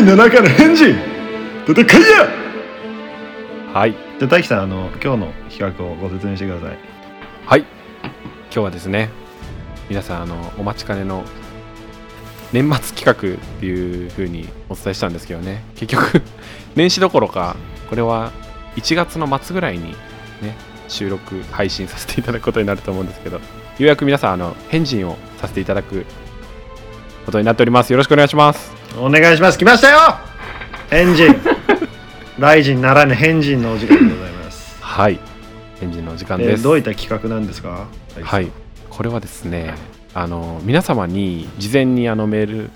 ンの中の変人。出てこいや。はい。で大樹さんあの今日の企画をご説明してください。はい。今日はですね皆さんあのお待ちかねの年末企画っていう風にお伝えしたんですけどね。結局 年始どころかこれは1月の末ぐらいにね収録配信させていただくことになると思うんですけどようやく皆さんあの返事をさせていただくことになっております。よろしくお願いします。お願いします。来ましたよ。変人 ライジンならぬ変人のお時間でございます。はい。返事のお時間でですどういった企画なんですか？はい、これはですねあの皆様に事前にあのメール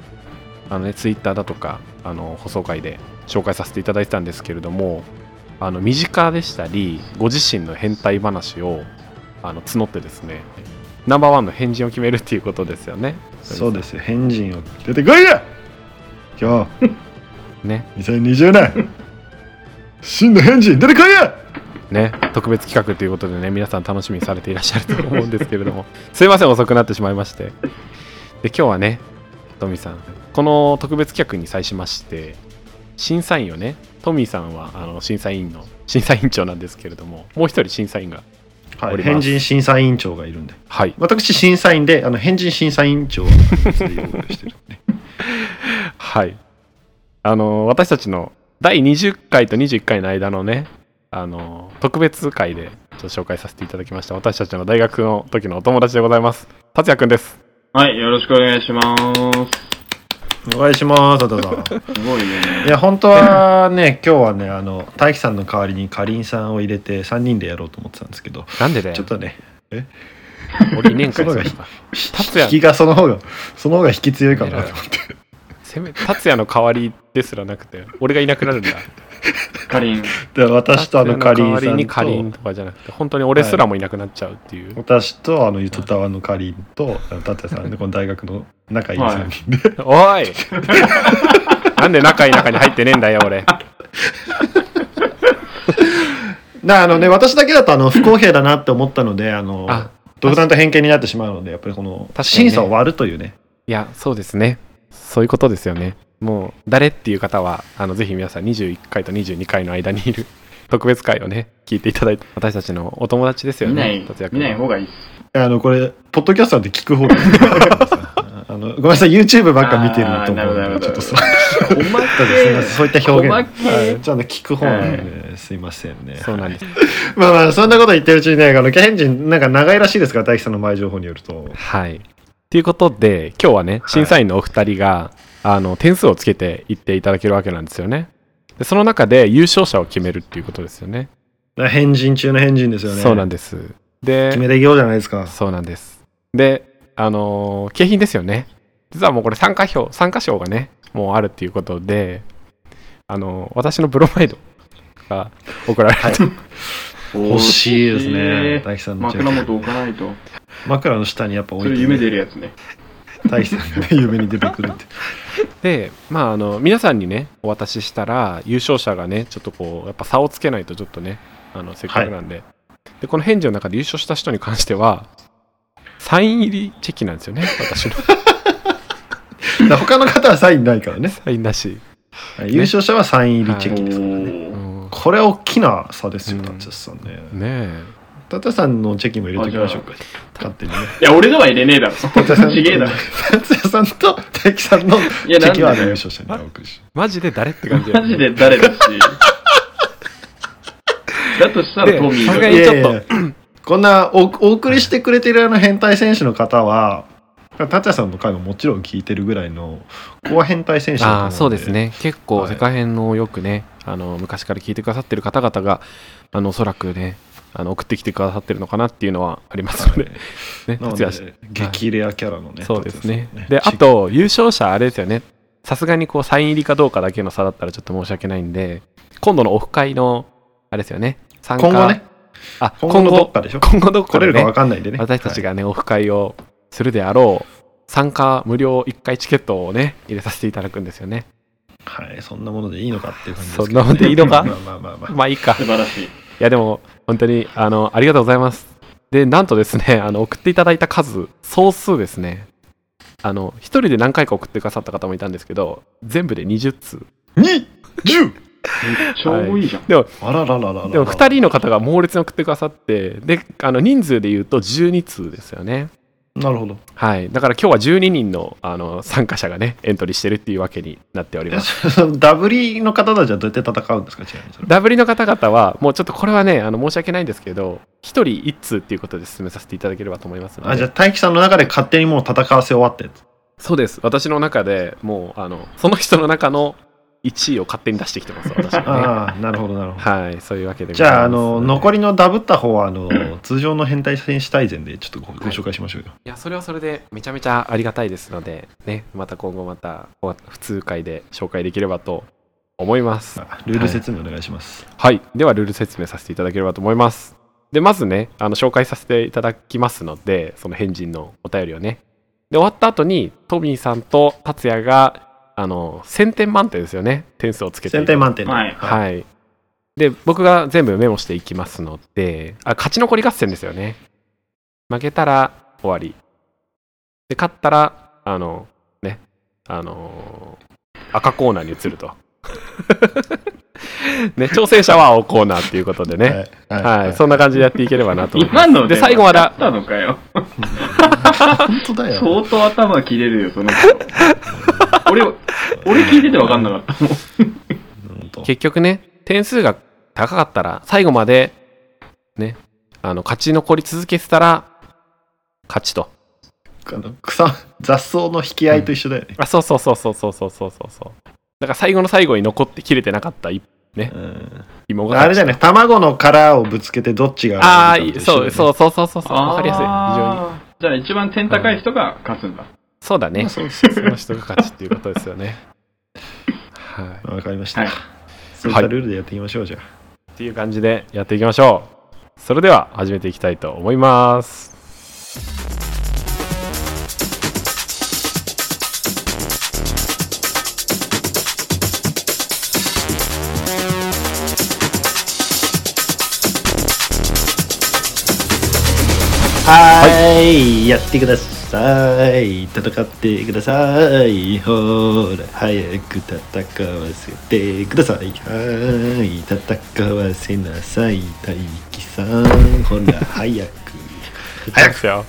あの、ね、ツイッターだとかあの放送回で紹介させていただいてたんですけれどもあの身近でしたりご自身の変態話をあの募ってですねナンバーワンの変人を決めるっていうことですよね。そうですよ。変人を出てこいや！今 ね。日2020年。真の変人出てこいや！ね。特別企画ということでね皆さん楽しみにされていらっしゃると思うんですけれども。すいません遅くなってしまいまして。で今日はねトミーさん。この特別企画に際しまして審査員をねトミーさんはあの審査員の審査委員長なんですけれどももう一人審査員がはい、おります変人審査委員長がい。るんではい。私審査員であの変人審査委員長をしてるんで。はい。あの私たちの第20回と21回の間のねあの特別会でちょっと紹介させていただきました。私たちの大学の時のお友達でございます。達也くんです。はい、よろしくお願いします。お願いしますどうぞすごいね。いや本当はね今日はねあの大樹さんの代わりにかりんさんを入れて3人でやろうと思ってたんですけどなんでだよ。ちょっとねえ？んかいその達也。引きがその方がその方が引き強いかなと思って。せめ達也の代わりですらなくて俺がいなくなるんだかりん。で私とあのかりりんさんにかりんととかじゃなくて本当に俺すらもいなくなっちゃうっていう、私とあのゆとたわのかりんとあの達也さんでこの大学の仲いい3人で、おい。なんで仲いい中に入ってねえんだよ俺。なあのね私だけだとあの不公平だなって思ったのであのあ独断と偏見になってしまうのでやっぱりこの審査を割るというね。いやそうですね。そういうことですよねもう誰っていう方はあのぜひ皆さん21回と22回の間にいる 特別会をね聞いていただいて私たちのお友達ですよ見ないね達也、見君ない方がいい。あのこれポッドキャストなんて聞く方です あのごめんなさい YouTube ばっか見てると思うちょっとそうおますいませんそういった表現。ちゃんと聞く方なんですいませんね。そうなんです。まあまあそんなこと言ってるうちにねあのケンジンなんか長いらしいですか？ら大樹さんの前情報によると。はい。ということで今日はね審査員のお二人が、あの点数をつけていっていただけるわけなんですよね。でその中で優勝者を決めるっていうことですよね。変人中の変人ですよね。そうなんです。で決めていこうじゃないですか。そうなんです。で、あのー景品ですよね。実はもうこれ参加票、参加賞がね、もうあるっていうことで、あのー私のブロマイドが送られると、欲しいですね。大樹さんのチェック。枕元置かないと。枕の下にやっぱ置いて、それ夢出るやつね。大樹さんがね夢に出てくるって。で、まあ、あの、皆さんにね、お渡ししたら、優勝者がね、ちょっとこう、やっぱ差をつけないとちょっとね、あの、せっかくなんで、で、この返事の中で優勝した人に関しては、サイン入りチェキなんですよね、私の。他の方はサインないからね。サインなし。はい優勝者はサイン入りチェキですからね、おうーん、ねこれは大きな差ですようんさん。ねえ。タツヤさんのチェキも入れておきましょうか。勝手にね。いや、俺のは入れねえだろ。タツヤさんちげえだろ。タツヤさんと大樹さんのチいやェキは優勝者に送るしマジで誰って感じだよねマジで誰だし。だとしたらでトミーがにちょっと。いやいやこんなおお送りしてくれてるあの変態選手の方は達也さんの回ももちろん聞いてるぐらいのコア変態選手だと思うんああそうですね。結構はい。世界編のよくね、あの昔から聞いてくださってる方々があのおそらくねあの送ってきてくださってるのかなっていうのはありますので、ね達也で激レアキャラのねそうですね。であと優勝者あれですよね。さすがにこうサイン入りかどうかだけの差だったらちょっと申し訳ないんで今度のオフ会のあれですよね。参加。今後ね。あ今後のどっかでしょ？今後どっかでね。来れるか分かんないんでね。私たちがね、オフ会をするであろう参加無料1回チケットをね入れさせていただくんですよね。はい、はいそんなものでいいのかっていう感じですけど、そんなものでいいのか？まあまあまあまあ。まあいいか。素晴らしい。いやでも本当にあのありがとうございます。でなんとですね あの送っていただいた数総数ですね。あの一人で何回か送ってくださった方もいたんですけど全部で20通。に10ちょうどいいじゃん。でもあらららららでも2人の方が猛烈に送ってくださってであの人数で言うと12通ですよねなるほど。はい。だから今日は12人のあの参加者がねエントリーしてるっていうわけになっております。ダブリの方たちはどうやって戦うんですか？ちなみにそれ。ダブリの方々はもうちょっとこれはねあの申し訳ないんですけど1人1通っていうことで進めさせていただければと思いますので。あじゃあ大樹さんの中で勝手にもう戦わせ終わって。そうです。私の中でもうあのその人の中の1位を勝手に出してきてます私はね。ああなるほどなるほど。はいそういうわけでごじゃああの残りのダブった方はあの通常の変態戦士大全でちょっとごご紹介しましょうよ、い。やそれはそれでめちゃめちゃありがたいですのでねまた今後また普通会で紹介できればと思います。あルール説明お願いします、はい。ではルール説明させていただければと思います。でまずねあの紹介させていただきますのでその変人のお便りをね。で終わった後にトミーさんと達也があの1000点満点ですよね点数をつけて1000点満点ではいはい。で、僕が全部メモしていきますので、あ、勝ち残り合戦ですよね。負けたら終わり。で、勝ったら、あの、ね、あのー赤コーナーに移ると。ね、挑戦者は青コーナーっていうことでね。はいはい、そんな感じでやっていければなと思います。今ので、最後まで、やったのかよ。本当だよ相当頭切れるよ、その人。俺、俺聞いてて分かんなかったもん。結局ね、点数が高かったら、最後まで、ね、あの、勝ち残り続けてたら、勝ちと。あの草雑草の引き合いと一緒だよね、あ、そうそうそうそうそうそうそうそうそう。だから最後の最後に残って切れてなかった一うん芋があれだよね卵の殻をぶつけてどっちがああ、そうそうそうそうそう。わかりやすい。非常に。じゃあ一番点高い人が勝つんだ。そうだね。まあその人が勝ちっていうことですよね。はい。わかりました、はいそういったルールでやっていきましょうじゃあっていう感じでやっていきましょう。それでは始めていきたいと思います。はい、やってください。戦ってください。ほら、早く戦わせてください。はい、戦わせなさい。大輝さん、ほら、早く。早く。くよ。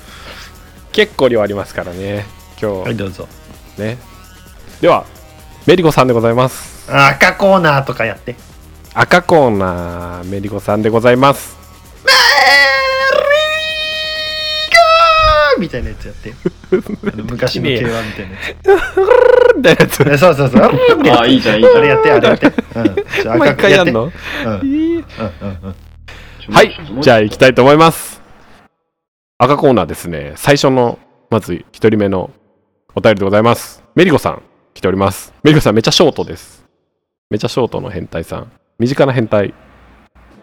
結構量ありますからね。今日はい、どうぞ。ね。では、メリコさんでございます。赤コーナーとかやって。赤コーナー、メリコさんでございます。メリーゴーみたいなやつやって。あ の昔の競馬みたいなやみたいなやつ。つ。えそうそうそう。ああ、いいじゃん、いいじゃん。あれやって、あれやって。うん。じゃあもう一回やんの？はい、じゃあ行きたいと思います。赤コーナーですね。最初の、まず1人目のお便りでございます。メリコさん、来ております。メリコさん、めちゃショートです。めちゃショートの変態さん。身近な変態。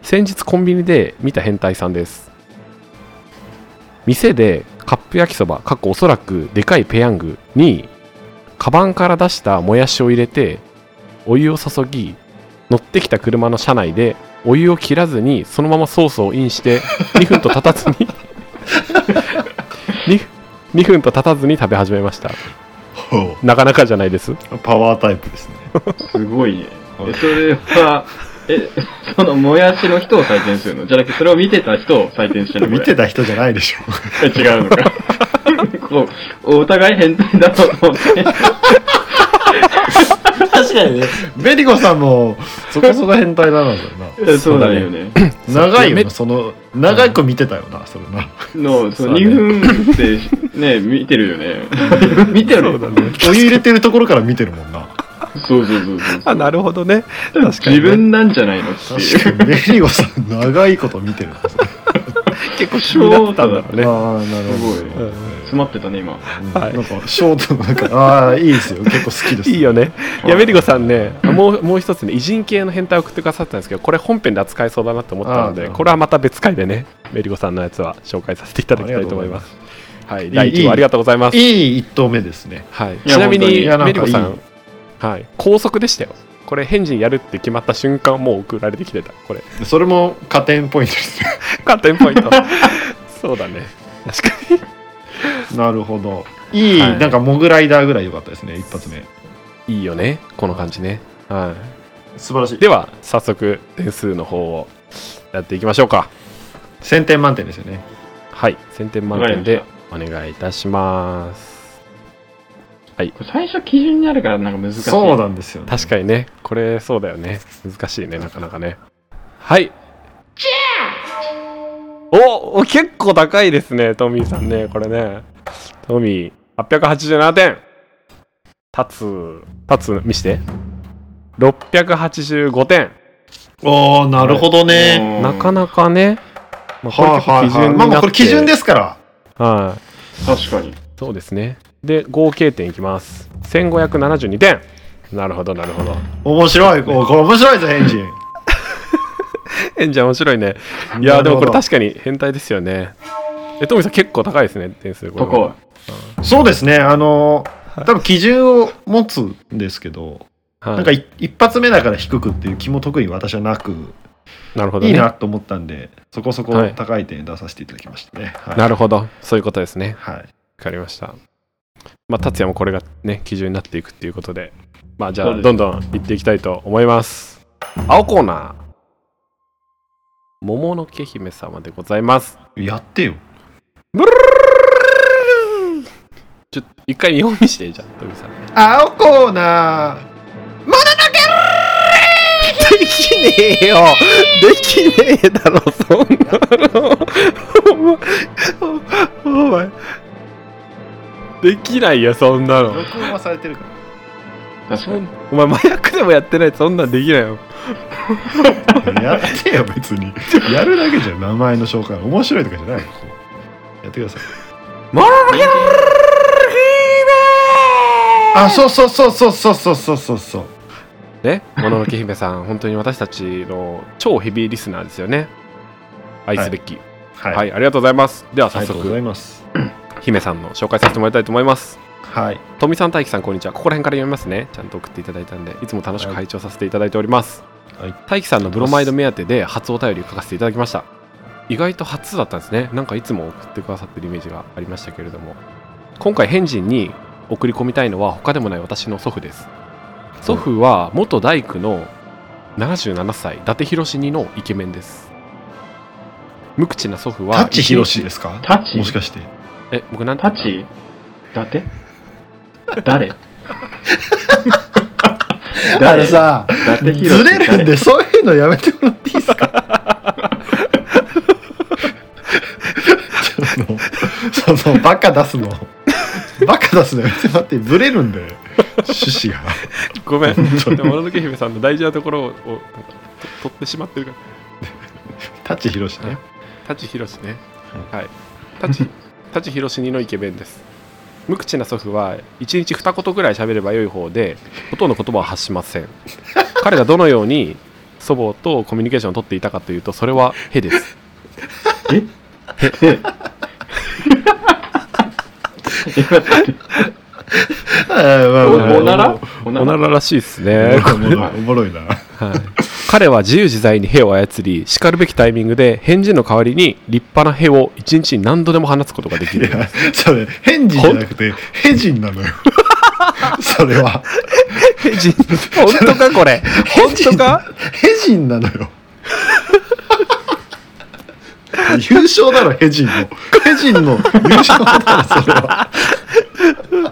先日コンビニで見た変態さん。です。店でカップ焼きそば、かっこおそらくでかいペヤングに、カバンから出したもやしを入れて、お湯を注ぎ、乗ってきた車の車内でお湯を切らずにそのままソースをインして2分と経たずに 2, 2分と経たずに食べ始めましたほなかなかじゃないです？うパワータイプですね。すごいね。え、それは、え、その、もやしの人を採点するの？じゃなくて、それを見てた人を採点してるの？見てた人じゃないでしょ。え違うのか？こう、お互い変態だと思って。確かにね。ベリコさんもそこそこ変態だな、それな。えそうだよね。め長いよな、その、長く見てたよな、それな。の、そのそうだね2分ってね、見てるよね。見てるそうだねお湯入れてるところから見てるもんな。そうそうそうそう。あなるほどね確かにね自分なんじゃないのっていう。確かに、ベリコさん長いこと見てるんですね。結構気になったんだろうねああ、なるすほど。ごいね。詰まってたね、今。はいなんか、ショートのなんか、ああ、いいですよ。結構好きです。いいよねいやメリコさんねもうもう一つね偉人系の変態を送ってくださったんですけどこれ本編で扱えそうだなと思ったのでこれはまた別回でねメリコさんのやつは紹介させていただきたいと思いますはい第1いい号ありがとうございますいい一投目ですね。はい、ちなみにメリコさんいいはい、高速でしたよ。これ変人やるって決まった瞬間もう送られてきてた。これ。それも加点ポイントですね。加点ポイント。そうだね。確かに。なるほど。いい、はい。なんかモグライダーぐらい良かったですね。一発目。いいよね。この感じね。は素晴らしい。いでは早速点数の方をやっていきましょうか。1000点満点ですよね。はい。1000点満点でお願いいたしますこれ最初基準にあるからなんか難しい。そうなんですよね。確かにね。これそうだよね。難しいねなかなかね。はい。おお結構高いですねトミーさんねこれね。トミー887点。タツタツ見して。685点。おおなるほどね。うん。なかなかね、まあ、これははいはい。まあまあこれ基準ですから。はい。確かに。そうですねで合計点いきます。1572点。なるほどなるほど。面白い。おこれ面白いぞエンジン。エンジン面白いね。いやでもこれ確かに変態ですよね。えトミーさん結構高いですね点数これ。は高そうですね。あの多分基準を持つんですけど、はい。なんかい一発目だから低くっていう気も特に私はなくなるほどね。いいなと思ったんでそこそこはい。高い点出させていただきましたね、はい、なるほど。そういうことですね。はい。わかりましたまあ達也もこれがね基準になっていくっていうことでまあじゃあどんどんいっていきたいと思います。青コーナー。桃の毛姫様でございます。やってよ。ちょっと一回日本見してじゃあトミーさん。青コーナー。できねえよ。できねえだろそんなの。お前お前できないよそんなの。録音はされてるから。確かに。お前麻薬でもやってないとそんなんできないよ。やってよ別に。やるだけじゃん名前の紹介。面白いとかじゃないよ。やってください。モノノケあそうそうそうそうそうそうそうそう。そうね、もののけ姫さん、本当に私たちの超ヘビーリスナーですよね。愛すべき。はい、はい、ありがとうございます。では早ありがとうござい速、ます姫さんの紹介させてもらいたいと思います。はい富さん、大輝さん、こんにちは。ここら辺から読みますね。ちゃんと送っていただいたんで、いつも楽しく拝聴させていただいております。はい大輝さんのブロマイド目当てで初お便りを書かせていただきました。意外と初だったんですね。なんかいつも送ってくださってるイメージがありましたけれども。今回、返事に送り込みたいのは他でもない私の祖父です。祖父は元大工の77歳伊達博二のイケメンです無口な祖父はタッチですか？タッチ？もしかしてえ僕なんてチ？伊達？誰？あれさ伊達ず博れるんでそういうのやめてもらっていいですか？そのそのバカ出すの。バカ出すのやめてもらってブレるんで趣旨が。ごめん。本当に。でももののけ姫さんの大事なところをなんかと取ってしまってるから。タッチヒロシね。舘ひろしね。はい。舘舘ひろしにのイケメンです。無口な祖父は1日二言ぐらい喋ればよい方でほとんど言葉を発しません。彼がどのように祖母とコミュニケーションを取っていたかというとそれはへです。え？え？待ってあーまあまあおおなら？おおなららしいですね。おもろいな。はい、彼は自由自在に兵を操りしかるべきタイミングで返事の代わりに立派な兵を一日に何度でも放つことができる。いやそれ変人じゃなくて変人なのよ。それは。返事本当かこれ？本当か？変人なのよ。優勝だろヘジンのヘジンの優勝だろそれは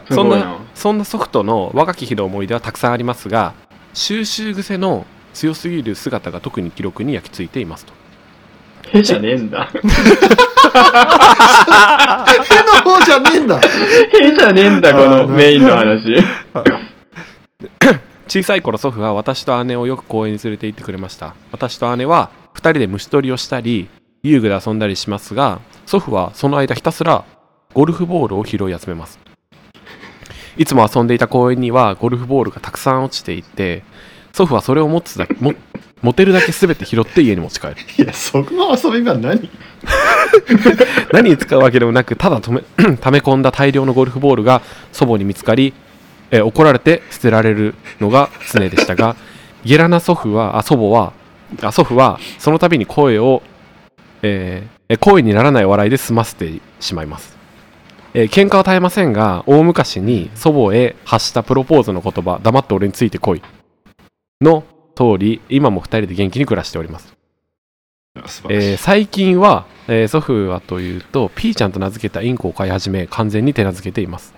そんな。そんなソフトの若き日の思い出はたくさんありますが収集癖の強すぎる姿が特に記録に焼き付いていますとへじゃねえんだ。手の方じゃねえんだへじゃねえんだ、このメインの話。小さい頃祖父は私と姉をよく公園に連れて行ってくれました私と姉は2人で虫取りをしたり遊具で遊んだりしますが祖父はその間ひたすらゴルフボールを拾い集めますいつも遊んでいた公園にはゴルフボールがたくさん落ちていて祖父はそれを持つだけも持てるだけ全て拾って家に持ち帰る。いやその遊びは何？何に使うわけでもなくただとめ 溜め込んだ大量のゴルフボールが祖母に見つかり、えー怒られて捨てられるのが常でしたが ゲラな祖父はあ祖母はあ祖父はその度に声を、えーえ声にならない笑いで済ませてしまいますえー喧嘩は絶えませんが大昔に祖母へ発したプロポーズの言葉黙って俺についてこい。の通り今も2人で元気に暮らしております。えー最近は、えー祖父はというとピーちゃんと名付けたインコを飼い始め完全に手なずけています。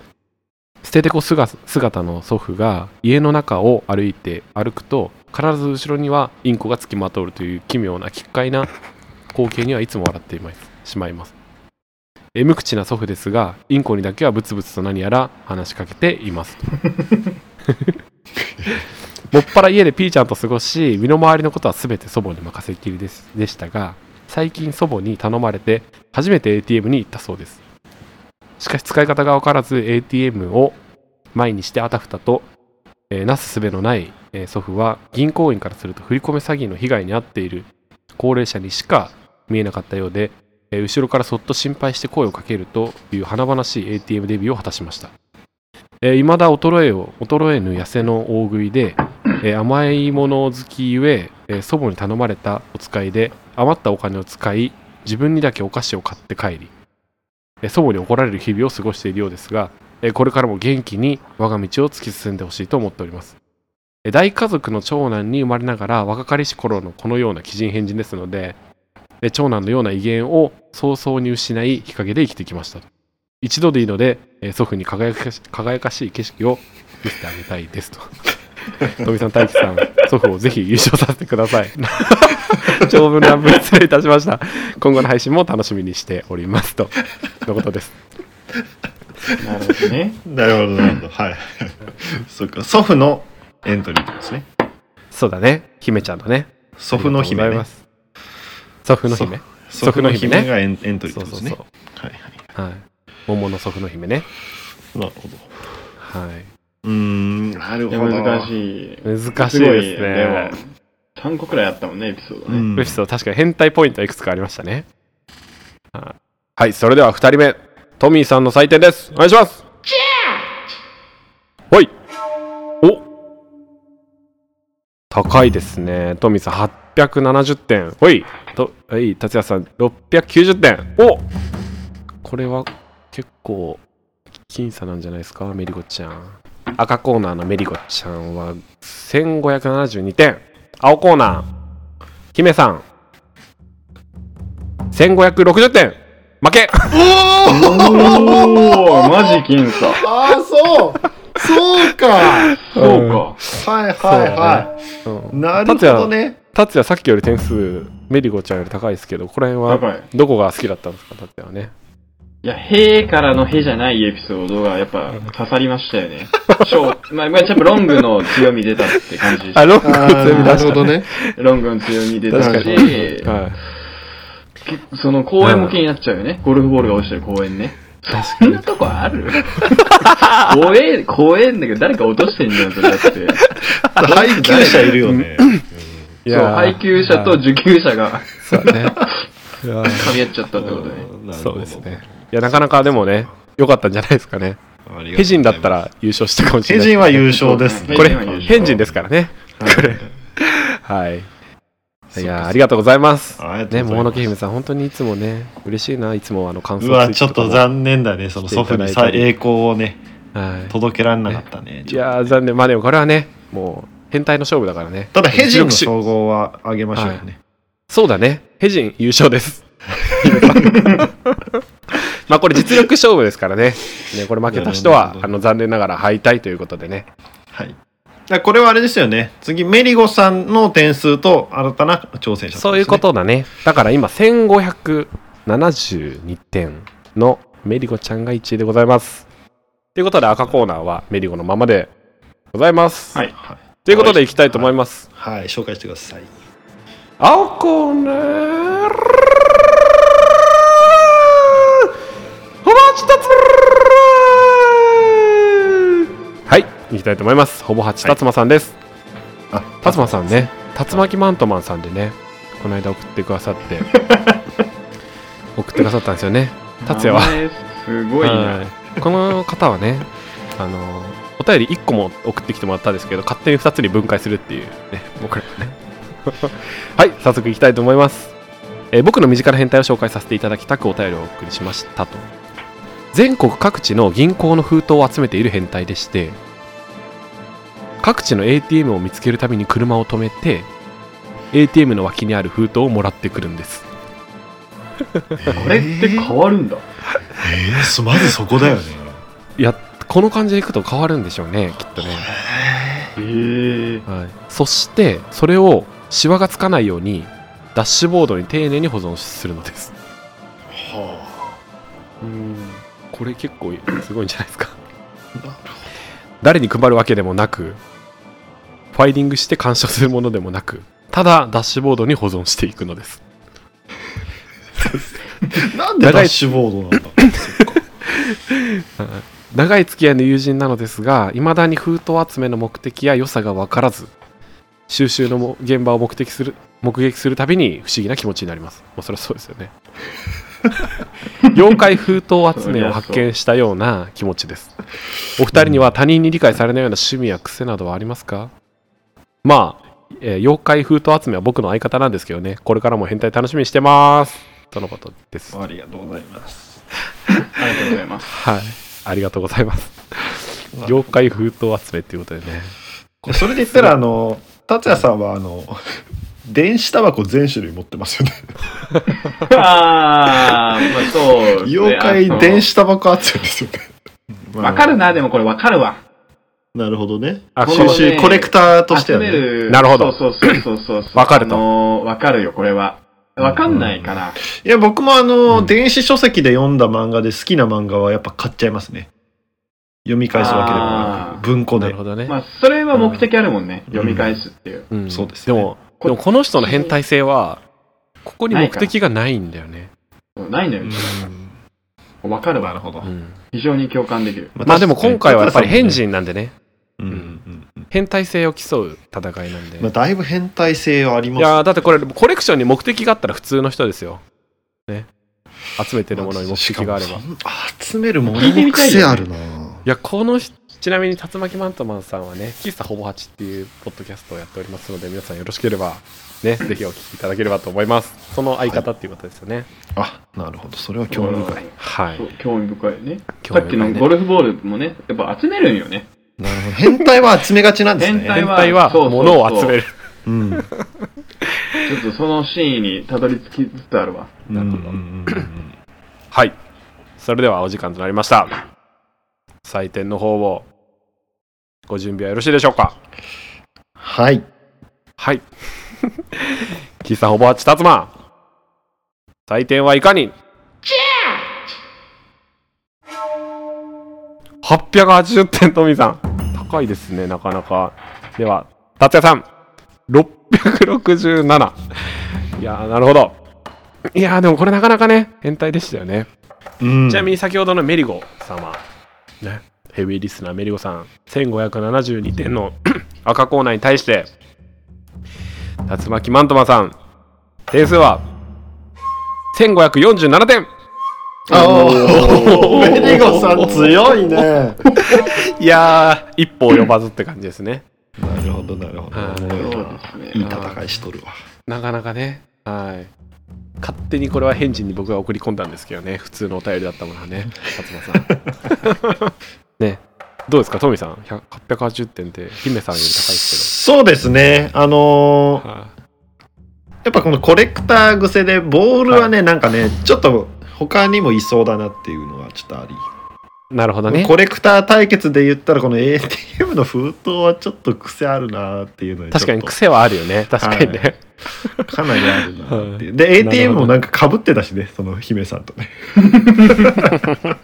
捨ててこ姿姿の祖父が家の中を歩いて歩くと必ず後ろにはインコがつきまとうという奇妙な奇怪な光景にはいつも笑っています。しまいますえ無口な祖父ですがインコにだけはブツブツと何やら話しかけています。と もっぱら家でピーちゃんと過ごし身の回りのことは全て祖母に任せっきりですでしたが最近祖母に頼まれて初めて ATM に行ったそうです。しかし使い方が分からず ATM を前にしてあたふたと、えーなすすべのない、えー祖父は銀行員からすると振り込め詐欺の被害に遭っている高齢者にしか見えなかったようで、後ろからそっと心配して声をかけるという華々しい ATM デビューを果たしました。えー、未だ衰えを衰えぬ痩せの大食いで、えー甘いもの好きゆええー祖母に頼まれたお使いで余ったお金を使い自分にだけお菓子を買って帰り、えー祖母に怒られる日々を過ごしているようですが、えーこれからも元気に我が道を突き進んでほしいと思っております。大家族の長男に生まれながら若かりし頃のこのような奇人変人ですので長男のような威厳を早々に失い日陰で生きてきました一度でいいので、えー祖父に輝かし輝かしい景色を見せてあげたいですと。富さん、大輝さん、祖父をぜひ優勝させてください。長文乱文失礼いたしました。今後の配信も楽しみにしておりますと。のことです。なるほどね。なるほどなるほどはい そっか祖父のエントリーってことですねそうだね。姫ちゃんのね。祖父の姫ねありがとうございます。祖父の姫。祖父の姫ねがエンエントリーですねそう。はいはいはい。桃の祖父の姫ね。なるほどはい。うーんなるほど難しい。難しいですね。でも、3個くらいあったもんね、エピソードね。うんエピソード確かに変態ポイントはいくつかありましたね。はいはい、それでは2人目、トミーさんの採点です。お願いします。ほい。お高いですね。トミーさん870点。ほい。と、はい、達也さん690点。おこれは結構僅差なんじゃないですか、メリゴちゃん。赤コーナーのメリゴちゃんは1572点。青コーナー、姫さん1560点負けおー、マジ僅差。ああそうそうかそうか。はいはいはうんいなるほどね達也さっきより点数メリゴちゃんより高いですけどこれは高い。どこが好きだったんですか達也はね？いや、へーからのへじゃないエピソードがやっぱ刺さりましたよね。ショーまあ、まあ、やっぱロングの強み出たって感じ。あロングの強み出なるしたほどね。ロングの強み出たし、に、はい、その公園も気になっちゃうよね。ゴルフボールが落ちてる公園ね。確そんなとこある？怖え、怖えんだけど誰か落としてんじゃん、それだって。配給者いるよねいそう、配給者と受給者が そうだね 噛み合っちゃったってことね。そうですね。いやなかなかでもね良かったんじゃないですかね。ヘジンだったら優勝したかもしれない。ヘジンは優勝です。ねこれヘジンジンですからね。これ。はい。いやーありがとうございます。ね、桃の木姫さん、本当にいつもね、嬉しいな、いつもあの感想うわちょっと残念だねその祖父にさ栄光をねはい、届けられなかったねいやー、残念、まあでもこれはね、もう変態の勝負だからね。ただヘジンの称号はあげましょうよねそうだね、ヘジン優勝です。まあこれ実力勝負ですからね。ねこれ負けた人はあの残念ながら敗退ということでね。はいこれはあれですよね次メリゴさんの点数と新たな挑戦者、そういうことだね。だから今1572点のメリゴちゃんが1位でございます。ということで赤コーナーはメリゴのままでございます。はい。はい、ということでいきたいと思います。はい、紹介してください青コーナーお待ちたつはいいきたいと思いますほぼ八達馬さんです、あ達馬さんね竜巻マントマンさんでねこの間送ってくださって送ってくださったんですよね達也はすごいな。はいこの方はねあのお便り1個も送ってきてもらったんですけど勝手に2つに分解するっていうね僕らがね。はい早速いきたいと思います、えー僕の身近な変態を紹介させていただきたくお便りをお送りしましたと。全国各地の銀行の封筒を集めている変態でして各地の ATM を見つけるたびに車を止めて ATM の脇にある封筒をもらってくるんです。あれって変わるんだ。えー、そまずそこだよね。い やこの感じでいくと変わるんでしょうねきっとね。はい、そしてそれをシワがつかないようにダッシュボードに丁寧に保存するのです。はうん。これ結構すごいんじゃないですか。誰に配るわけでもなくファイリングして干渉するものでもなくただダッシュボードに保存していくのです。あ なんでダッシュボードなんだ？そっか長い付き合いの友人なのですがいまだに封筒集めの目的や良さが分からず収集のも現場を目的する目撃するたびに不思議な気持ちになります。もうそれはそうですよね。妖怪封筒集めを発見したような気持ちです。お二人には他人に理解されないような趣味や癖などはありますか？まあ、えー妖怪封筒集めは僕の相方なんですけどね。これからも変態楽しみにしてます。とのことです。ありがとうございます。ありがとうございます。はいありがとうございます妖怪封筒集めっていうことでねそれで言ったらあの達也さんはあの電子タバコ全種類持ってますよね あー、まあそうですね。妖怪電子タバコ集めですよねわかるな、でもこれわかるわ。なるほどねあ収このね集コレクターとして集はね。なるほどそうそうそうそうそう。わかるとあのーわかるよ、これは。わかんないかな。いや僕もあの、うん。電子書籍で読んだ漫画で好きな漫画はやっぱ買っちゃいますね。読み返すわけでもなく文庫で。なるほどね、まあ、それは目的あるもんね。うん。読み返すっていう。うん。そうですね。でもでもこの人の変態性はここに目的がないんだよね、ないんだよ。わかるわ。なるほど、うん。非常に共感できる。まあでも今回はやっぱり変人人なんでね変態性を競う戦いなんで、まあ、だいぶ変態性はあります。いやーだってこれコレクションに目的があったら普通の人ですよ。ね。集めてるものに目的があれば。いしかもそん集めるもの聞いてのみたいよね癖あるな。やこの人ちなみに竜巻マントマンさんはね喫茶ほぼ8っていうポッドキャストをやっておりますので皆さんよろしければねぜひお聞きいただければと思います。その相方っていうことですよね。あなるほど。それは興味深い。はい、そう興味深いね。興味深いね。さっきのゴルフボールもね、やっぱ集めるんよね。なるほど。変態は集めがちなんですね。変態変態はそうそうそう。物を集める。うん。ちょっとそのシーンにたどり着きつつあるわ。なるほど、うんうんうん。はい。それではお時間となりました。採点の方をご準備はよろしいでしょうか？はい。はい。喫茶ほぼ8達馬採点はいかに？880点トミーさん高いですねなかなか。では達也さん。667いやーなるほど。いやーでもこれなかなかね変態でしたよね。うん。ちなみに先ほどのメリゴ様、ね、ヘビーリスナーメリゴさん、1572点の 赤コーナーに対して、竜巻マントマさん、点数は1547点ああメ リゴさん強いね。いやー、一歩及ばずって感じですね。なるほどなるほど。はい。いい戦いしとるわ。なかなかね、はい。勝手にこれは返事に僕が送り込んだんですけどね、普通のお便りだったものはね、勝間さん。ね、どうですか、トミーさん、100 880点って、姫さんより高いですそうですね。あのーけど。はい。やっぱこのコレクター癖でボールはね、なんかねちょっと他にもいそうだなっていうのはちょっとあり、なるほどね。コレクター対決で言ったらこの ATM の封筒はちょっと癖あるなっていうので確かにちょっ癖はあるよね。確かにね。とかなりあるなっていう。はで ATM もなんか被ってたしねその姫さんとね。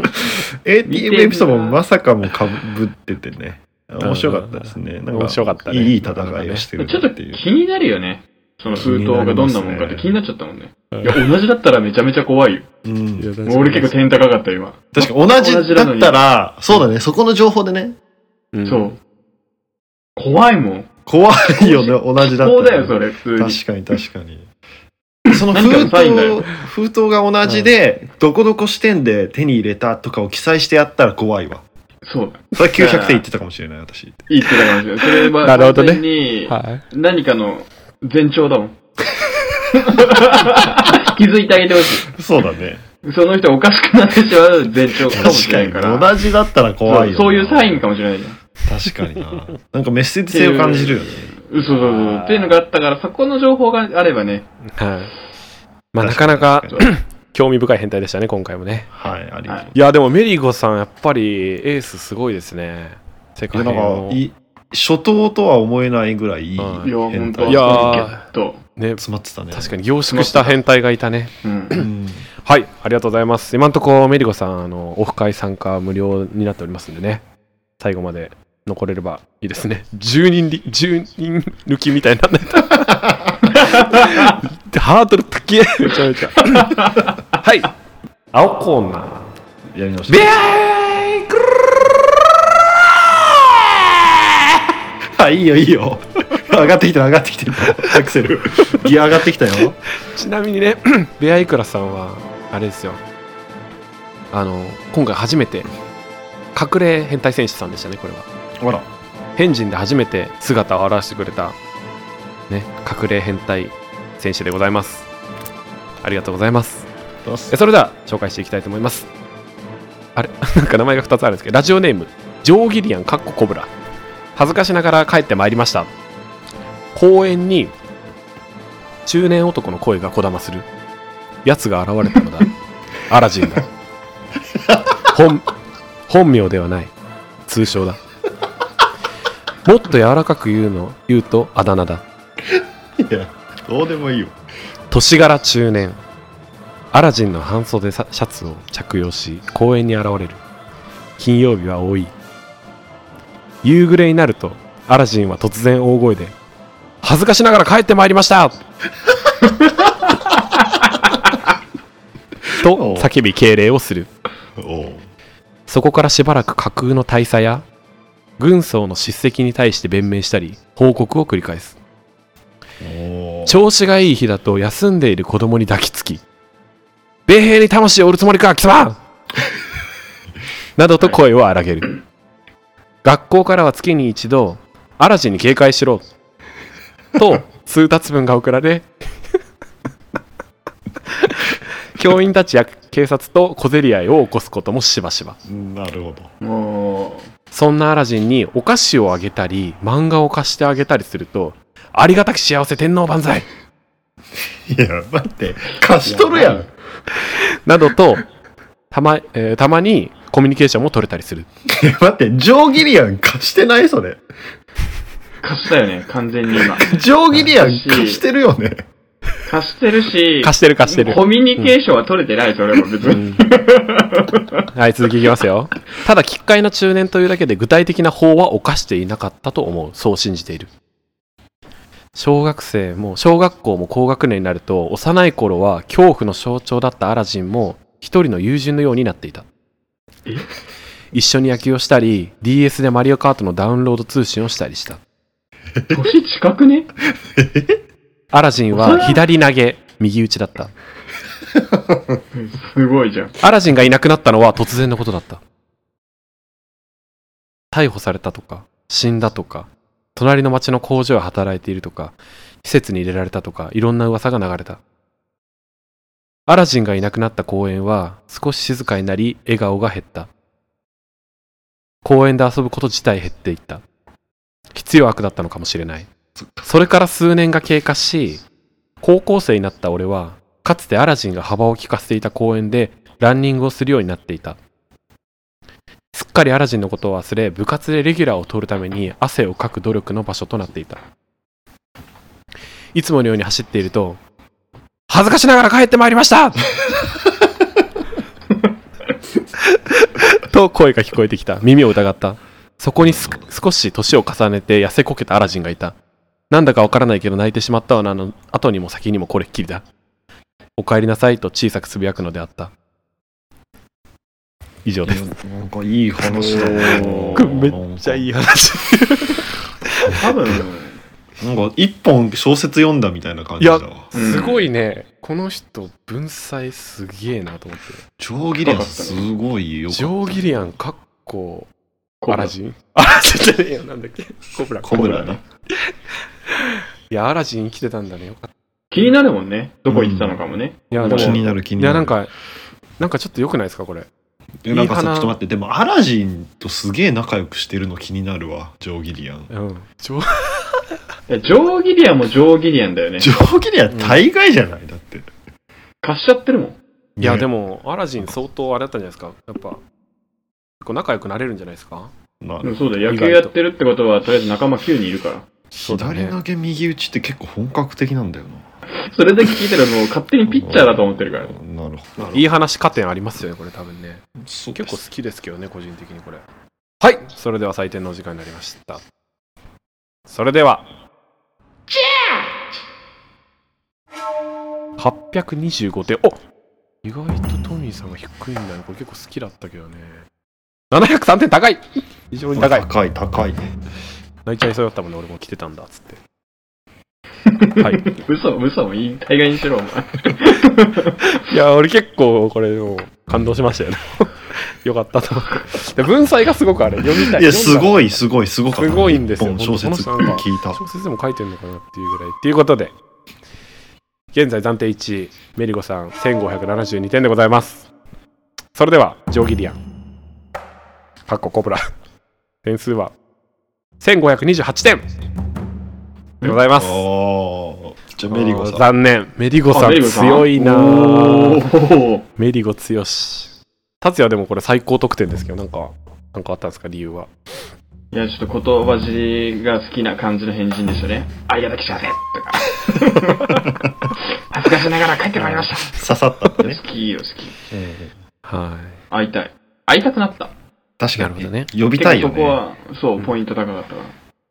ATM エピソードもまさかも被っててね。面白かったですね。な。んか面白かったね。いい戦いをしてるちょっとっていう。気になるよね。その封筒がどんなもんかって気になっちゃったもんね。いや、うん同じだったらめちゃめちゃ怖いよ。うん俺結構点高かった今。確かに同じだったらそうだねそこの情報でねうんそう。怖いもん。怖いよね同じだったらそうだよ、それ、普通に。確かに確かに。その封筒、封筒が同じで、どこどこ視点で手に入れたとかを記載してやったら怖いわ。そうだ。それ900点言ってたかもしれない、私。言ってたかもしれない。それは、なるほどね何かの前兆だもん。気づいてあげてほしい。そうだね。その人おかしくなってしまう前兆かもし確かに。れないから。同じだったら怖いよな。そういうサインかもしれないじゃん。確かにな。なんかメッセージ性を感じるよね。そうそうそう。っていうのがあったから、そこの情報があればね。はい。まあ、なかなか興味深い変態でしたね、今回もね。はい、ありがとう。いや、でもメリゴさん、やっぱりエースすごいですね。世界でなんのかい初頭とは思えないぐらいい。変態いやーゲット。ね、詰まってたね。確かに凝縮した変態がいたね。うんう。ん。はい、ありがとうございます。今のところメリゴさん、あの、オフ会参加無料になっておりますんでね、最後まで残れればいいですね。10人り、10人抜きみたいになってた。ハードル高えめちゃめちゃ。はい、青コーナー。やりましょビう。ャークルあ、いいよ、いいよ。上がってきてる、上がってきてる。アクセル。ギア上がってきたよ。ちなみにね、ベアイクラさんは、あれですよ。あの、今回初めて、隠れ変態戦士さんでしたね、これは。ほら。変人で初めて姿を現してくれた、ね、隠れ変態選手でございます。ありがとうございます。えそれでは紹介していきたいと思います。あれ？なんか名前が2つあるんですけど、ラジオネーム、ジョーギリアン、カッココブラ。恥ずかしながら帰ってまいりました。公園に、中年男の声がこだまする。奴が現れたのだ。アラジンだ。本、本名ではない。通称だ。もっと柔らかく言うの、言うとあだ名だ。いや、どうでもいいよ。年柄中年アラジンの半袖さシャツを着用し公園に現れる金曜日は多い夕暮れになるとアラジンは突然大声で恥ずかしながら帰ってまいりました。と叫び敬礼をする。そこからしばらく架空の大佐や軍曹の叱責に対して弁明したり報告を繰り返す。調子がいい日だと休んでいる子供に抱きつき、米兵に魂を売るつもりか、貴様！などと声を荒げる。学校からは月に一度、アラジンに警戒しろ。と、通達文が送られ、教員たちや警察と小競り合いを起こすこともしばしば。なるほど。もそんなアラジンにお菓子をあげたり、漫画を貸してあげたりすると、ありがたき幸せ天皇万歳いや、待って、貸しとるやん。などと、たま、えーたまにコミュニケーションも取れたりする。いや、待って、ジョーギリアン貸してないそれ。う、貸したよね、完全に今。ジョーギリアン貸してるよね。貸してるし、貸してる貸してる。コミュニケーションは取れてない、それも別に。はい、続きいきますよ。ただ、奇怪な中年というだけで具体的な法は犯していなかったと思う。そう信じている。小学生も、小学校も高学年になると、幼い頃は恐怖の象徴だったアラジンも、一人の友人のようになっていた。一緒に野球をしたり、DS でマリオカートのダウンロード通信をしたりした。年近くね？アラジンは左投げ、右打ちだった。すごいじゃん。アラジンがいなくなったのは突然のことだった。逮捕されたとか、死んだとか、隣の町の工場で働いているとか、施設に入れられたとか、いろんな噂が流れた。アラジンがいなくなった公園は少し静かになり、笑顔が減った。公園で遊ぶこと自体減っていった。必要悪だったのかもしれない。それから数年が経過し、高校生になった俺は、かつてアラジンが幅を利かせていた公園でランニングをするようになっていた。すっかりアラジンのことを忘れ、部活でレギュラーを取るために汗をかく努力の場所となっていた。いつものように走っていると、恥ずかしながら帰ってまいりました と声が聞こえてきた。耳を疑った。そこにす少し年を重ねて痩せこけたアラジンがいた。なんだかわからないけど泣いてしまったわなの後にも先にもこれっきりだ。お帰りなさいと小さくつぶやくのであった。以上です。なんかいい話だ めっちゃいい話。多分、なんか一本小説読んだみたいな感いやじだわ。、すごいね。この人、文才すげえなと思って。ジョーギリアンすごいよかった。ジョー・ギリアン、かっこ、アラジンアラジンじゃねえよ、なんだっけコブラ。コブラね。いや、アラジン生きてたんだね。よかった。気になるもんね。どこ行ってたのかもね。いや、でも、気になる気いや、になる。なんか、なんかちょっと良くないですかこれえなんかさいいかなちょっと待ってでもアラジンとすげえ仲良くしてるの気になるわジョー・ギリアンうんちょいやジョー・ギリアンもジョー・ギリアンだよね。ジ。ョー・ギリアン大概じゃない？だって。貸しちゃってるもん。いやね。でもアラジン相当あれだったんじゃないですか？やっぱ結構仲良くなれるんじゃないですか？まあうんそうだよ、野球やってるってことは、とりあえず仲間9人いるから。そうだね。左投げ右打ちって結構本格的なんだよそれだけ聞いたらもう勝手にピッチャーだと思ってるから。ななるほど。いい話加点ありますよねこれ多分ね。そう結構好きですけどね個人的にこれ。はいそれでは採点のお時間になりました。それでは825点お意外とトミーさんが低いんだね。これ結構好きだったけどね。703点高い！非常に高い。高い高い。泣いちゃいそうだったもんね俺も来てたんだっつって。はい。嘘、嘘もいい、大概にしろ、お前。いや俺結構これもう感動しましたよねよかったと。思ってで文才がすごくあれ読みたい。いやすいごいすごいすごかすごいんですよ。小説聞いた。小説でも書いてるのかなっていうぐらい。っていうことで現在暫定1位メリゴさん1572点でございます。それではジョーギリアン。かっこコブラ。点数は1528点でございます。じゃあメリゴさん。残念。メリゴさん強いなメリゴ強し達也でもこれ最高得点ですけどなんかなんかあったんですか？理由は。いや、ちょっと言葉尻が好きな感じの返事でしたね。ありがとう、来たぜとか。恥ずかしながら帰ってまいりました。刺さったんだね。好きよ、好き。は会いたい。会いたくなった。確かにね。呼びたいよそこは、そう、ポイント高かったから。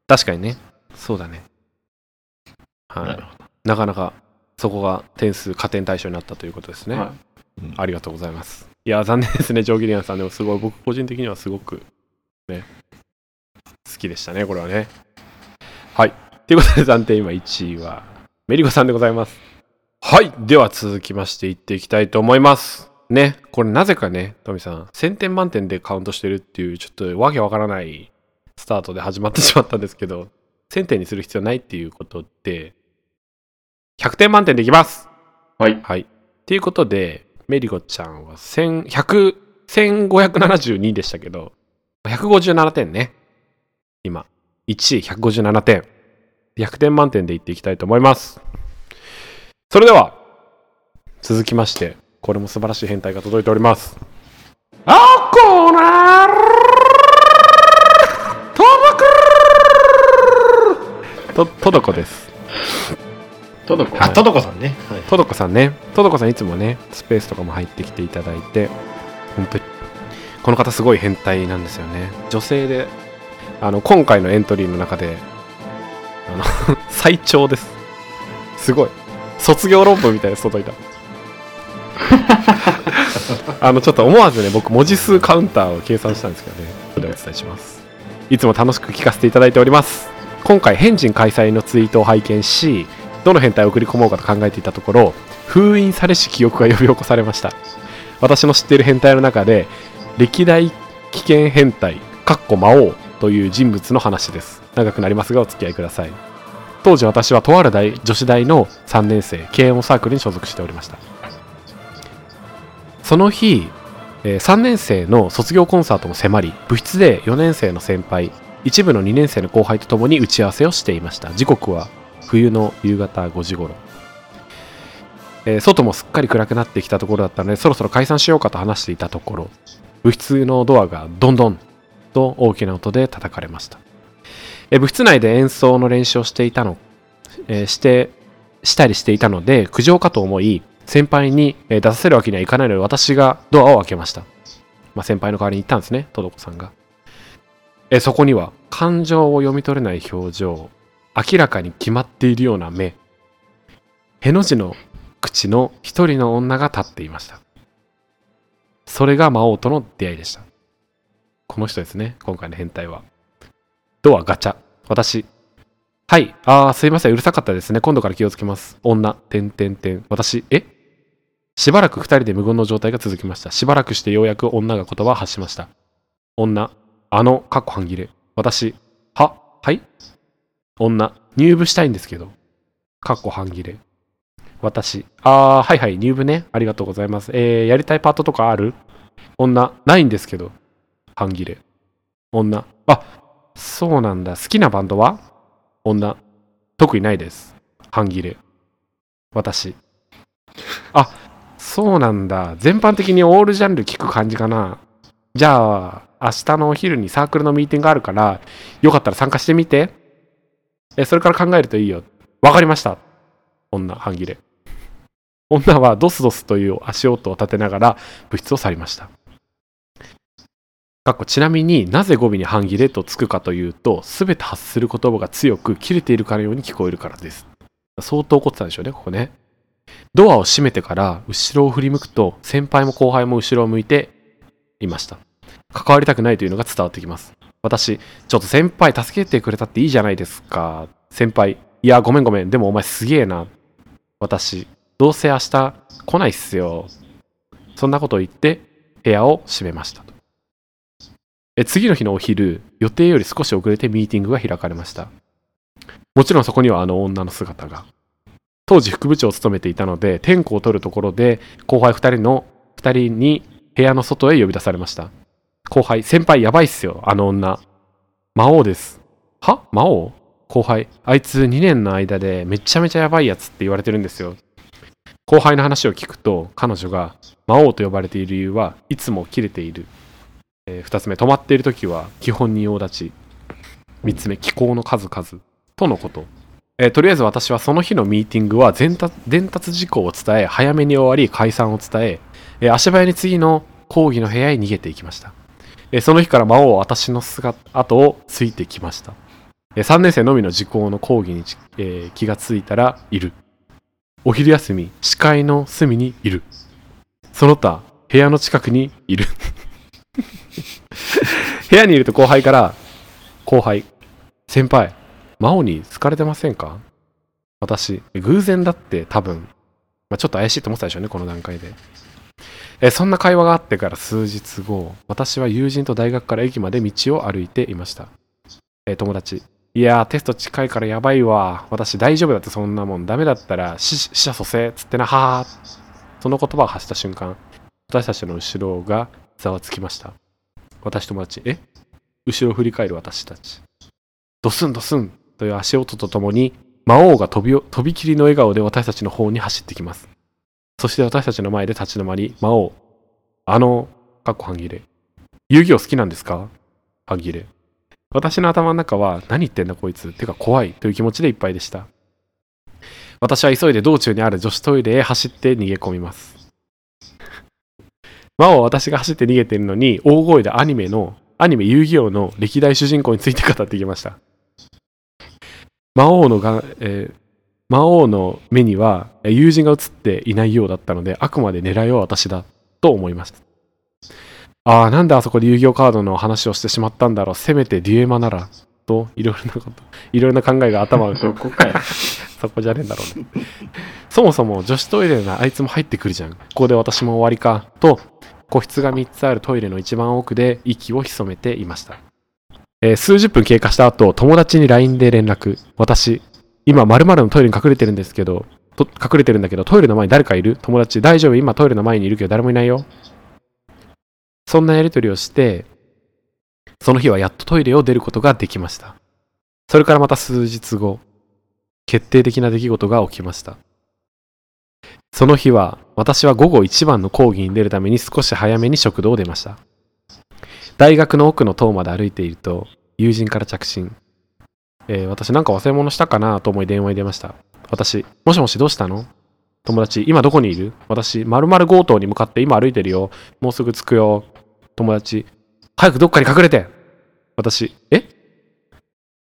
確かにね。そうだね。はい。なかなかそこが点数加点対象になったということですね、はい。ありがとうございますいや残念ですねジョー・ギリアンさん。でもすごい僕個人的にはすごくね好きでしたねこれはね。はい。ということで暫定今1位はメリゴさんでございます。はい。では続きましていっていきたいと思います。ね。これなぜかねトミさん1000点満点でカウントしてるっていうちょっとわけわからないスタートで始まってしまったんですけど1000点にする必要ないっていうことで100点満点でいきます。はい。はい。っていうことで、メリゴちゃんは1100 1572でしたけど、157点ね。今。1位157点。100点満点でいっていきたいと思います。それでは、続きまして、これも素晴らしい変態が届いております。あこなとどくと、とどこです。とどこあとどこさんねはいとどこさんね、とどこさんいつもね、スペースとかも入ってきていただいて、本当に、この方すごい変態なんですよね。女性で、あの、今回のエントリーの中で、あの、最長です。すごい。卒業論文みたいなやつ届いた。あの、ちょっと思わずね、僕、文字数カウンターを計算したんですけどね、これでお伝えします。いつも楽しく聞かせていただいております。今回、変人開催のツイートを拝見し、どの変態を送り込もうかと考えていたところ封印されし記憶が呼び起こされました。私の知っている変態の中で歴代危険変態かっこ魔王という人物の話です。長くなりますがお付き合いください。当時私はとある大女子大の3年生軽音サークルに所属しておりました。その日、3年生の卒業コンサートも迫り部室で4年生の先輩一部の2年生の後輩と共に打ち合わせをしていました。時刻は冬の夕方5時頃、えー外もすっかり暗くなってきたところだったのでそろそろ解散しようかと話していたところ部室のドアがドンドンと大きな音で叩かれました、えー部室内で演奏の練習をしていたの、えーしてしたりしていたので苦情かと思い先輩に出させるわけにはいかないので私がドアを開けました、まあ、先輩の代わりに行ったんですねとどこさんが、えそこには感情を読み取れない表情。明らかに決まっているような目。への字の口の一人の女が立っていました。それが魔王との出会いでした。この人ですね今回の変態は。ドアガチャ。私。はい。あーすいません。うるさかったですね。今度から気をつけます。女。てんてんてん。私。え？しばらく二人で無言の状態が続きました。しばらくしてようやく女が言葉を発しました。女。あのかっこ半切れ。私。は？はい？女入部したいんですけどかっこ半切れ私。あー、はいはい、入部ね。ありがとうございます。えー、やりたいパートとかある？女。ないんですけど。半切れ。女。あ、そうなんだ。好きなバンドは？女。特にないです。半切れ。私。あ、そうなんだ。全般的にオールジャンル聞く感じかな。じゃあ、明日のお昼にサークルのミーティングがあるから、よかったら参加してみて。え、それから考えるといいよ。わかりました。女、半切れ。女はドスドスという足音を立てながら部室を去りました。かっこちなみになぜ語尾に半切れとつくかというと、すべて発する言葉が強く切れているかのように聞こえるからです。相当怒ってたんでしょうね、ここね。ドアを閉めてから後ろを振り向くと、先輩も後輩も後ろを向いていました。関わりたくないというのが伝わってきます。私、ちょっと先輩助けてくれたっていいじゃないですか。先輩、いや、ごめんごめん。でもお前すげえな。私、どうせ明日来ないっすよ。そんなことを言って部屋を閉めましたと。え次の日のお昼、予定より少し遅れてミーティングが開かれました。もちろんそこにはあの女の姿が。当時副部長を務めていたので、天候を取るところで、後輩2人の、2人に部屋の外へ呼び出されました。後輩、先輩やばいっすよ、あの女。魔王です。は？魔王？後輩、あいつ2年の間でめちゃめちゃやばいやつって言われてるんですよ。後輩の話を聞くと、彼女が魔王と呼ばれている理由はいつも切れている。え2つ目、止まっている時は基本に大立ち。3つ目、気候の数々。とのこと。えーとりあえず私はその日のミーティングは伝達伝達事項を伝え、早めに終わり解散を伝え、えー足早に次の講義の部屋へ逃げていきました。えその日から魔王は私の姿後をついてきました。え3年生のみの時効の講義に、え気がついたらいる。お昼休み、視界の隅にいる。その他、部屋の近くにいる。部屋にいると後輩から、後輩、先輩、魔王に好かれてませんか？私、偶然だって多分、まあ、ちょっと怪しいと思ってたでしょうね、この段階で。えそんな会話があってから数日後、私は友人と大学から駅まで道を歩いていました。え友達、いやー、テスト近いからやばいわ。私大丈夫だってそんなもん。ダメだったら死者蘇生つってな、はー。その言葉を発した瞬間、私たちの後ろがざわつきました。私友達、え？後ろを振り返る私たち。ドスンドスンという足音とともに、魔王が飛び飛び切りの笑顔で私たちの方に走ってきます。そして私たちの前で立ち止まり、魔王、あの、かっこ半切れ。遊戯王好きなんですか？半切れ。私の頭の中は、何言ってんだこいつ？てか怖いという気持ちでいっぱいでした。私は急いで道中にある女子トイレへ走って逃げ込みます。魔王は私が走って逃げてるのに、大声でアニメの、アニメ遊戯王の歴代主人公について語ってきました。魔王のが、えー魔王の目にはえー友人が映っていないようだったので、あくまで狙いは私だと思いました。ああ、なんであそこで遊戯王カードの話をしてしまったんだろう。せめてデュエマなら。と、いろいろなこと、いろいろな考えが頭を そこかよ。そこじゃねえんだろうね。そもそも女子トイレなあいつも入ってくるじゃん。ここで私も終わりか。と、個室が3つあるトイレの一番奥で息を潜めていました。えー数十分経過した後、友達に LINE で連絡。私、今〇〇のトイレに隠れてるんですけど、と隠れてるんだけど、トイレの前に誰かいる？友達、大丈夫？今トイレの前にいるけど誰もいないよ。そんなやりとりをして、その日はやっとトイレを出ることができました。それからまた数日後、決定的な出来事が起きました。その日は、私は午後一番の講義に出るために少し早めに食堂を出ました。大学の奥の塔まで歩いていると、友人から着信。えー私なんか忘れ物したかなと思い電話に出ました。私、もしもしどうしたの？友達、今どこにいる？私、〇〇強盗に向かって今歩いてるよ。もうすぐ着くよ。友達、早くどっかに隠れて私、え？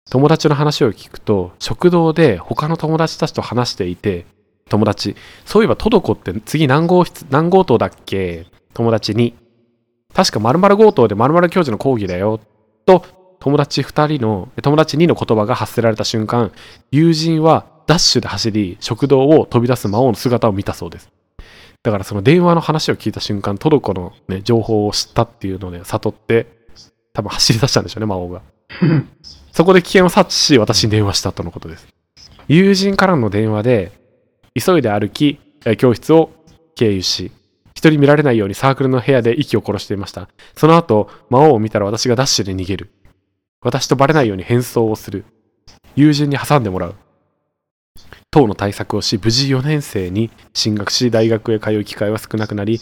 友達の話を聞くと、食堂で他の友達たちと話していて、友達、そういえばトドコって次何号室、何強盗だっけ？友達に、確か〇〇強盗で〇〇教授の講義だよ。と、友達2人の、友達2の言葉が発せられた瞬間、友人はダッシュで走り、食堂を飛び出す魔王の姿を見たそうです。だからその電話の話を聞いた瞬間、トドコの、ね、情報を知ったっていうので悟って、多分走り出したんでしょうね、魔王が。そこで危険を察知し、私に電話したとのことです。友人からの電話で、急いで歩きえー教室を経由し人に見られないようにサークルの部屋で息を殺していましたその後魔王を見たら私がダッシュで逃げる私とバレないように変装をする。友人に挟んでもらう。等の対策をし無事4年生に進学し大学へ通う機会は少なくなり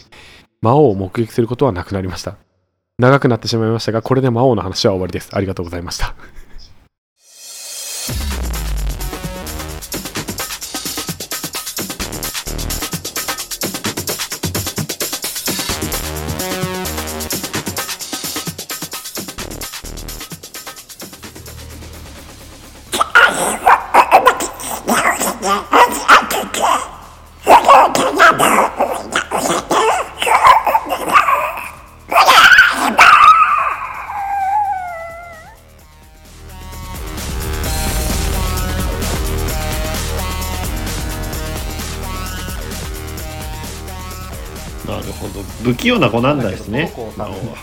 魔王を目撃することはなくなりました。長くなってしまいましたがこれで魔王の話は終わりです。ありがとうございました。不器用な子なんだですね好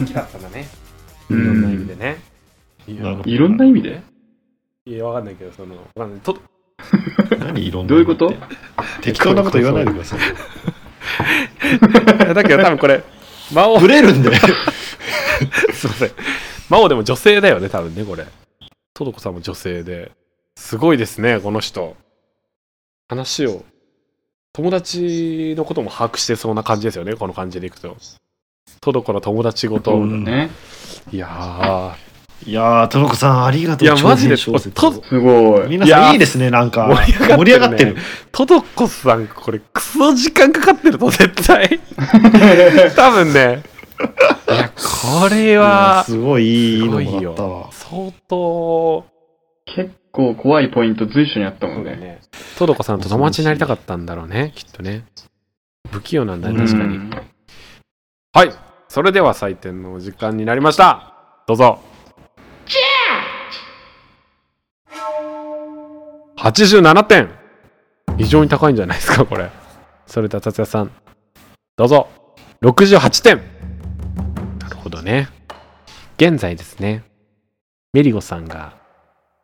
きだったんだね。いうん。ろんな意味でね。いろんな意味で？いやわかんないけどそのわかんない。と何いろんなどういうこと？適当なこと言わないでください。だけど多分これ魔王ブレるんで。すいません。魔王でも女性だよね多分ねこれ。トドコさんも女性で。すごいですねこの人。話を友達のことも把握してそうな感じですよねこの感じでいくと。トドコの友達ごと。ね。いやいやートロコさんありがとう。いやマジですごい。皆さいやんいいですねなんか。盛り上がってるね。盛り上がってる。ートドコさんこれクソ時間かかってると絶対。多分ね。いやこれはすごいいいのもらったわ。よ。相当。結構怖いポイント随所にあったもんね。ね。トドコさんと友達になりたかったんだろうね、きっとね。不器用なんだね、確かに。うんはい。それでは採点のお時間になりました。どうぞ。87点。非常に高いんじゃないですか、これ。それでは達也さん。どうぞ。68点。なるほどね。現在ですね。メリゴさんが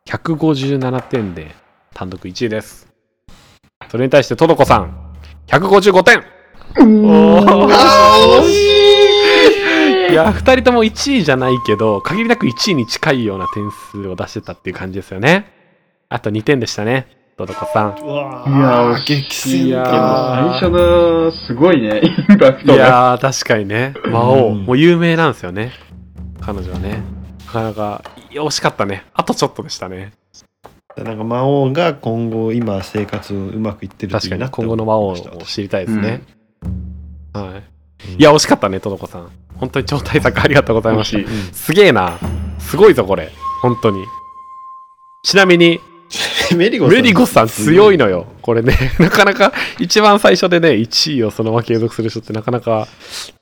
157点で単独1位です。それに対してトドコさん155点おー。いや2人とも1位じゃないけど限りなく1位に近いような点数を出してたっていう感じですよね。あと2点でしたねトドコさん。いやーー激戦いやでもー。最初のすごいね、インパクいトが。やー確かにね。魔王、うん。もう有名なんですよね。彼女はねなかなか惜しかったね。あとちょっとでしたね。なんか魔王が今後今生活うまくいってる確かに今後の魔王を知りたいですね、はい。うん。いや惜しかったねトドコさん。本当に超大作ありがとうございました惜しいすげえな。すごいぞ、これ。本当に。ちなみに、メリゴさん。メリゴさん強いのよ。これね、なかなか一番最初でね、1位をそのまま継続する人ってなかなか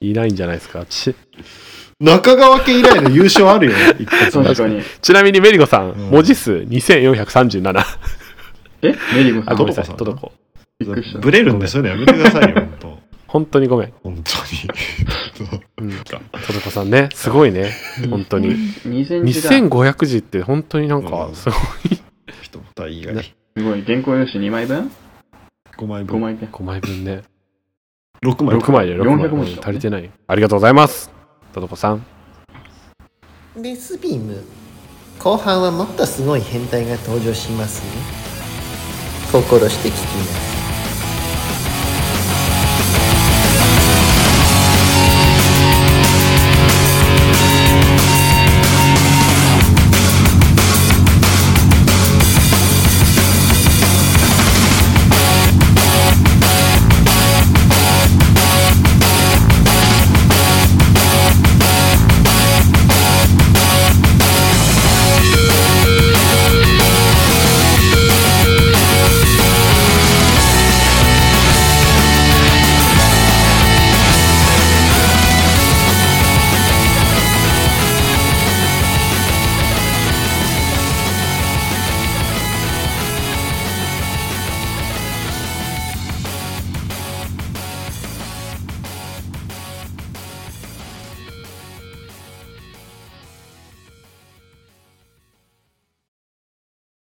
いないんじゃないですか。ち中川家以来の優勝あるよ 一発目確かに。ちなみにメリゴさん、うん文字数2437。え？メリゴさあ、ん。ごめん？なさい、トトドコ。ブレるんでそういうのやめてくださいよ 本当本当にごめん。本当にうん、トドコさんね、すごいね。本当に。2センチだ。2500字って本当になんかう、んすごい。一言以外ねすごい。原稿用紙2枚分？5枚 ?5 分枚分。5枚分ね。6枚6枚で6枚400文字足りてない。ありがとうございます。トドコさん。レスビーム。後半はもっとすごい変態が登場しますね。心して聞きます。